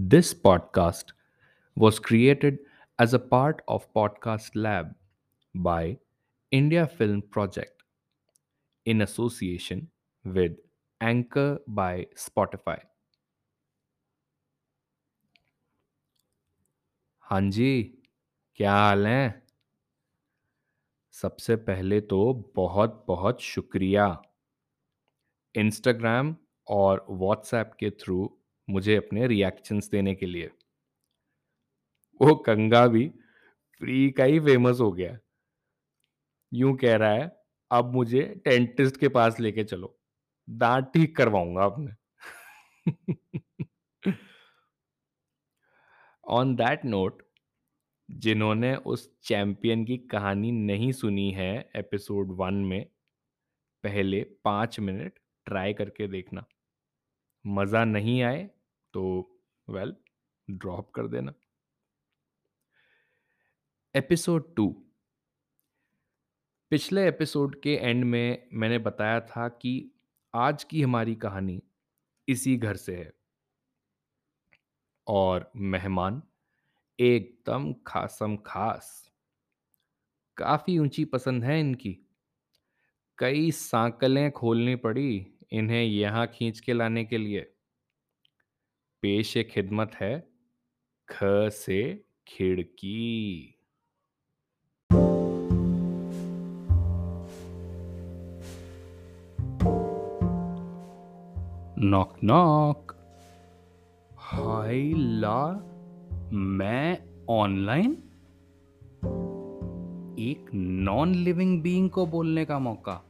This podcast was created as a part of Podcast Lab by India Film Project in association with Anchor by Spotify. हाँ जी क्या हाल है सबसे पहले तो बहुत बहुत शुक्रिया इंस्टाग्राम और व्हाट्सएप के थ्रू मुझे अपने रिएक्शंस देने के लिए। वो कंगा भी फ्री का ही फ़ेमस हो गया। यूँ कह रहा है, अब मुझे डेंटिस्ट के पास लेके चलो। दांत ठीक करवाऊँगा अपने। ऑन दैट नोट जिन्होंने उस चैंपियन की कहानी नहीं सुनी है एपिसोड वन में, पहले पाँच मिनट ट्राई करके देखना। मज़ा नहीं आए तो वेल well, ड्रॉप कर देना। एपिसोड टू पिछले एपिसोड के एंड में मैंने बताया था कि आज की हमारी कहानी इसी घर से है। और मेहमान एकदम खासम खास। काफ़ी ऊँची पसंद है इनकी। कई सांकलें खोलनी पड़ी इन्हें यहाँ खींच के लाने के लिए। पेश खिदमत है, ख से खिड़की। Knock knock. हाय ला, मैं ऑनलाइन? एक नॉन लिविंग बीइंग को बोलने का मौका,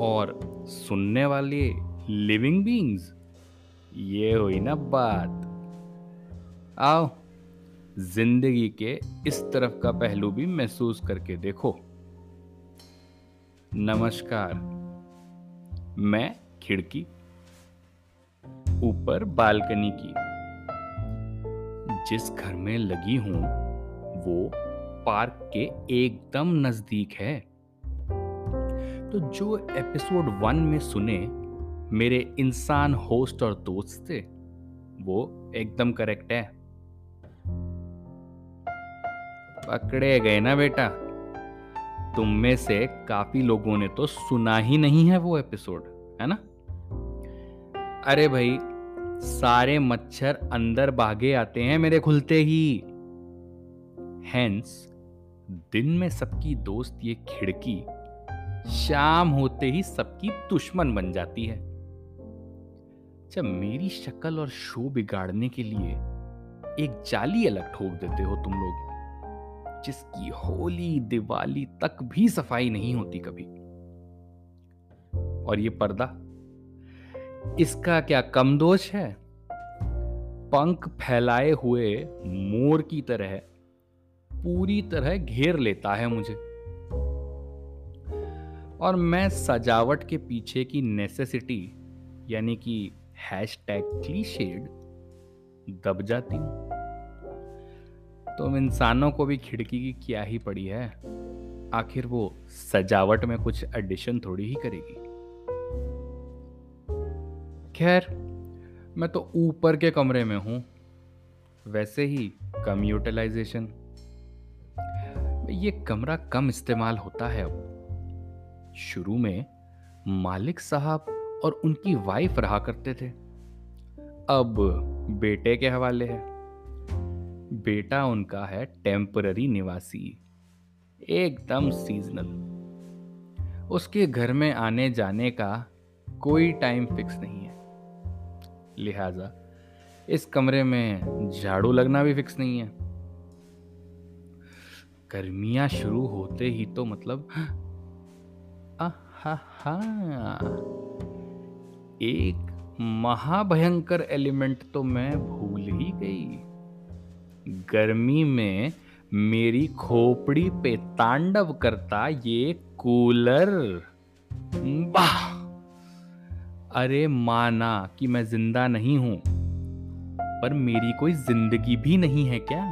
और सुनने वाले लिविंग बीइंग्स ये हुई ना बात। आओ, ज़िंदगी के इस तरफ़ का पहलू भी महसूस करके देखो। नमस्कार, मैं खिड़की, ऊपर बालकनी की। जिस घर में लगी हूँ, वो पार्क के एकदम नज़दीक है। तो जो एपिसोड वन में सुने मेरे इंसान होस्ट और दोस्त थे। वो एकदम करेक्ट है। पकड़े गए ना बेटा। तुम में से काफ़ी लोगों ने तो सुना ही नहीं है वो एपिसोड, है ना? अरे भाई, सारे मच्छर अंदर भागे आते हैं मेरे खुलते ही। हैंस दिन में सबकी दोस्त ये खिड़की, शाम होते ही सबकी दुश्मन बन जाती है। जब मेरी शक्ल और शो बिगाड़ने के लिए एक जाली अलग ठोक देते हो तुम लोग, जिसकी होली दिवाली तक भी सफ़ाई नहीं होती कभी। और ये पर्दा? इसका क्या कम दोष है? पंख फैलाए हुए मोर की तरह, पूरी तरह घेर लेता है मुझे। और मैं सजावट के पीछे की नेसेसिटी यानी कि हैश टैग क्लीशेड दब जाती तुम इंसानों को भी खिड़की की क्या ही पड़ी है? आखिर वो सजावट में कुछ एडिशन थोड़ी ही करेगी। खैर, मैं तो ऊपर के कमरे में हूँ। वैसे ही कम यूटिलाइजेशन ये कमरा कम इस्तेमाल होता है। अब शुरू में मालिक साहब और उनकी वाइफ रहा करते थे। अब बेटे के हवाले है। बेटा उनका है टेम्पररी निवासी। एकदम सीजनल उसके घर में आने जाने का कोई टाइम फिक्स नहीं है। लिहाजा, इस कमरे में झाड़ू लगना भी फिक्स नहीं है। गर्मियाँ शुरू होते ही तो मतलब हा। एक महाभयंकर एलिमेंट तो मैं भूल ही गई। गर्मी में मेरी खोपड़ी पे तांडव करता ये कूलर। बाह! अरे माना कि मैं ज़िंदा नहीं हूँ, पर मेरी कोई ज़िंदगी भी नहीं है क्या?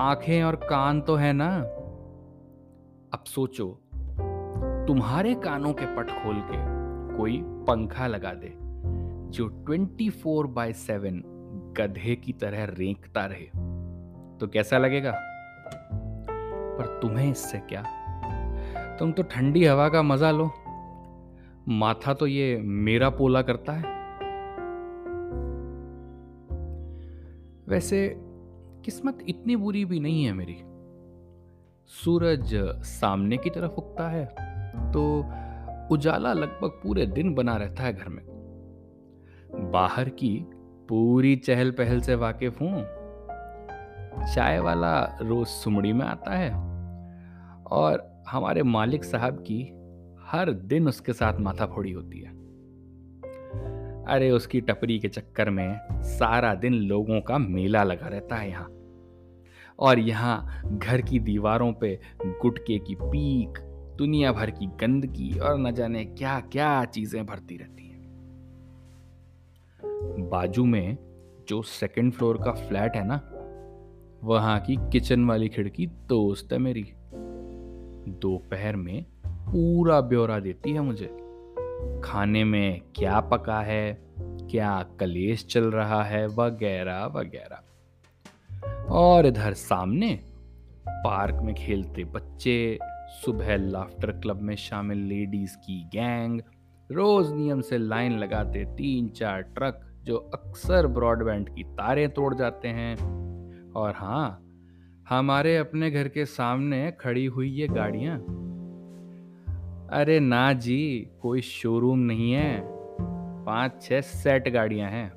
आँखें और कान तो है ना। अब सोचो, तुम्हारे कानों के पट खोल के कोई पंखा लगा दे, जो 24 फोर बाय सेवन गधे की तरह रेंकता रहे। तो कैसा लगेगा? पर तुम्हें इससे क्या? तुम तो ठंडी हवा का मज़ा लो। माथा तो ये मेरा पोला करता है। वैसे, किस्मत इतनी बुरी भी नहीं है मेरी। सूरज सामने की तरफ़ उगता है तो उजाला लगभग पूरे दिन बना रहता है घर में। बाहर की पूरी चहल पहल से वाकिफ हूँ। चाय वाला रोज सुमड़ी में आता है और हमारे मालिक साहब की हर दिन उसके साथ माथा फोड़ी होती है। अरे, उसकी टपरी के चक्कर में सारा दिन लोगों का मेला लगा रहता है यहाँ। और यहाँ घर की दीवारों पे गुटके की पीक दुनिया भर की गंदगी और न जाने क्या क्या चीज़ें भरती रहती हैं। बाजू में जो सेकंड फ्लोर का फ्लैट है ना, वहाँ की किचन वाली खिड़की दोस्त है मेरी। दोपहर में पूरा ब्यौरा देती है मुझे। खाने में क्या पका है, क्या कलेश चल रहा है वगैरह वगैरह। और इधर सामने पार्क में खेलते बच्चे सुबह लाफ्टर क्लब में शामिल लेडीज़ की गैंग रोज नियम से लाइन लगाते तीन चार ट्रक जो अक्सर ब्रॉडबैंड की तारें तोड़ जाते हैं। और हाँ हमारे अपने घर के सामने खड़ी हुई ये गाड़ियाँ। अरे ना जी, कोई शोरूम नहीं है। पाँच, छह सेट गाड़ियाँ हैं।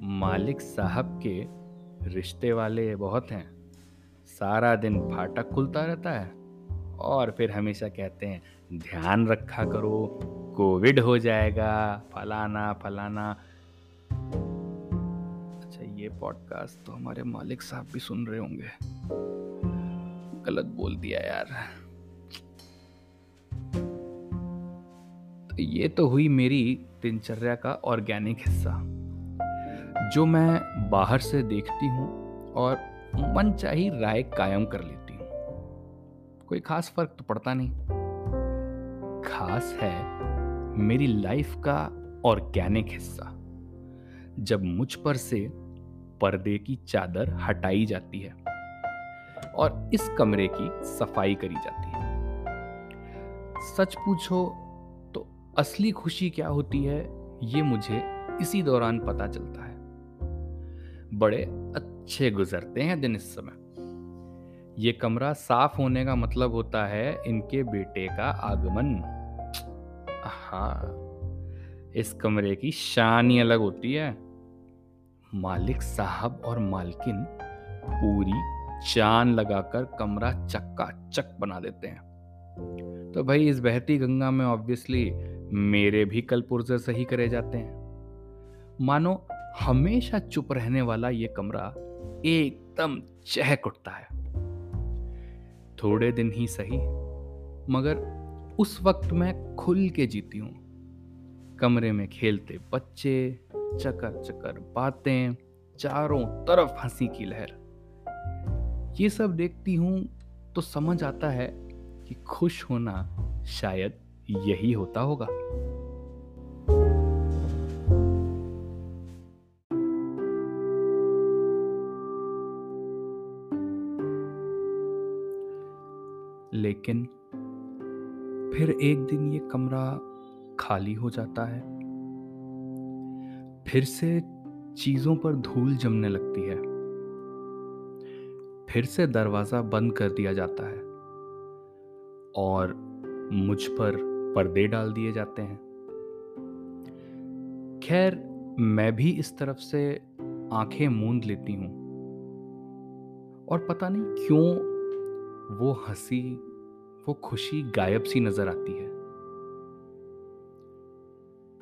मालिक साहब के रिश्ते वाले बहुत हैं। सारा दिन फाटक खुलता रहता है। और फिर हमेशा कहते हैं, ध्यान रखा करो, कोविड हो जाएगा, फलाना फलाना। अच्छा ये पॉडकास्ट तो हमारे मालिक साहब भी सुन रहे होंगे। गलत बोल दिया यार। तो ये तो हुई मेरी दिनचर्या का ऑर्गेनिक हिस्सा, जो मैं बाहर से देखती हूँ और मन चाही राय कायम कर लेती हूँ। कोई खास फ़र्क तो पड़ता नहीं। खास है मेरी लाइफ का ऑर्गेनिक हिस्सा। जब मुझ पर से पर्दे की चादर हटाई जाती है और इस कमरे की सफ़ाई करी जाती है। सच पूछो तो असली खुशी क्या होती है, ये मुझे इसी दौरान पता चलता है। बड़े अच्छे गुजरते हैं दिन इस समय। ये कमरा साफ़ होने का मतलब होता है इनके बेटे का आगमन। हा, इस कमरे की शान ही अलग होती है। मालिक साहब और मालकिन पूरी चाँद लगाकर कमरा चक्का चक बना देते हैं। तो भाई इस बहती गंगा में ऑब्वियसली मेरे भी कल पुर्जे सही करे जाते हैं। मानो हमेशा चुप रहने वाला ये कमरा एकदम चहक उठता है। थोड़े दिन ही सही, मगर उस वक्त मैं खुल के जीती हूँ। कमरे में खेलते बच्चे चकर चकर बातें, चारों तरफ़ हँसी की लहर। ये सब देखती हूँ तो समझ आता है कि खुश होना शायद यही होता होगा। लेकिन फिर एक दिन ये कमरा खाली हो जाता है। फिर से चीज़ों पर धूल जमने लगती है। फिर से दरवाज़ा बंद कर दिया जाता है और मुझ पर पर्दे डाल दिए जाते हैं। खैर, मैं भी इस तरफ़ से आँखें मूंद लेती हूँ। और पता नहीं क्यों वो हँसी वो खुशी गायब सी नज़र आती है।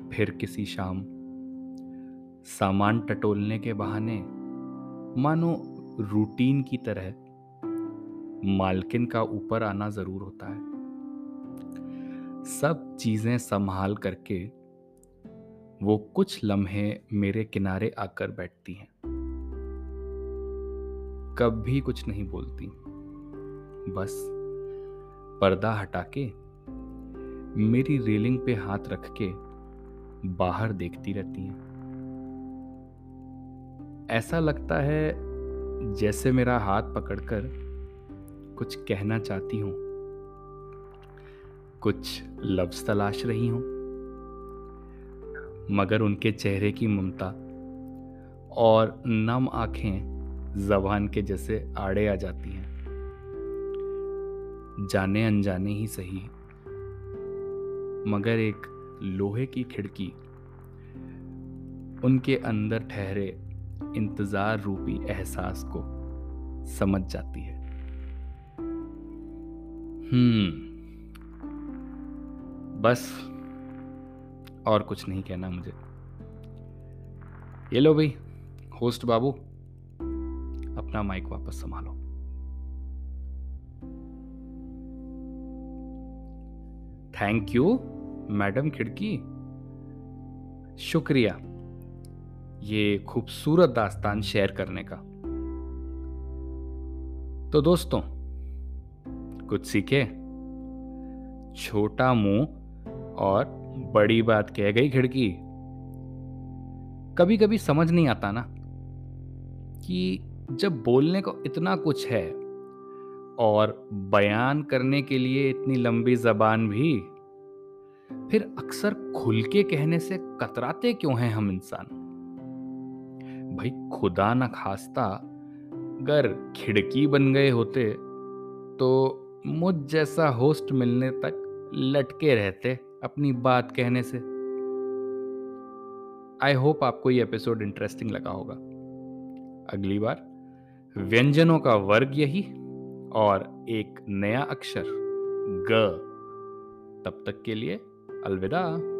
फिर किसी शाम, सामान टटोलने के बहाने, मानो रूटीन की तरह, मालकिन का ऊपर आना ज़रूर होता है। सब चीज़ें संभाल करके, वो कुछ लम्हे मेरे किनारे आकर बैठती हैं। कभी कुछ नहीं बोलती। बस पर्दा हटा के मेरी रेलिंग पे हाथ रख के बाहर देखती रहती हैं। ऐसा लगता है जैसे मेरा हाथ पकड़कर कुछ कहना चाहती हूँ। कुछ लफ्ज तलाश रही हूँ। मगर उनके चेहरे की ममता और नम आँखें जबान के जैसे आड़े आ जाती हैं। जाने अनजाने ही सही मगर एक लोहे की खिड़की, उनके अंदर ठहरे इंतज़ार रूपी एहसास को समझ जाती है। हम्म बस और कुछ नहीं कहना मुझे। ये लो भाई, होस्ट बाबू, अपना माइक वापस संभालो। थैंक यू मैडम खिड़की। शुक्रिया, ये खूबसूरत दास्तान शेयर करने का। तो दोस्तों, कुछ सीखे। छोटा मुँह और बड़ी बात कह गई खिड़की। कभी कभी समझ नहीं आता ना कि जब बोलने को इतना कुछ है और बयान करने के लिए इतनी लंबी जबान भी। फिर अक्सर खुल के कहने से कतराते क्यों हैं हम इंसान? भाई, खुदा न खास्ता, अगर खिड़की बन गए होते तो मुझ जैसा होस्ट मिलने तक लटके रहते अपनी बात कहने से। आई होप आपको ये एपिसोड इंटरेस्टिंग लगा होगा। अगली बार, व्यंजनों का वर्ग यही। और एक नया अक्षर ग। तब तक के लिए अलविदा।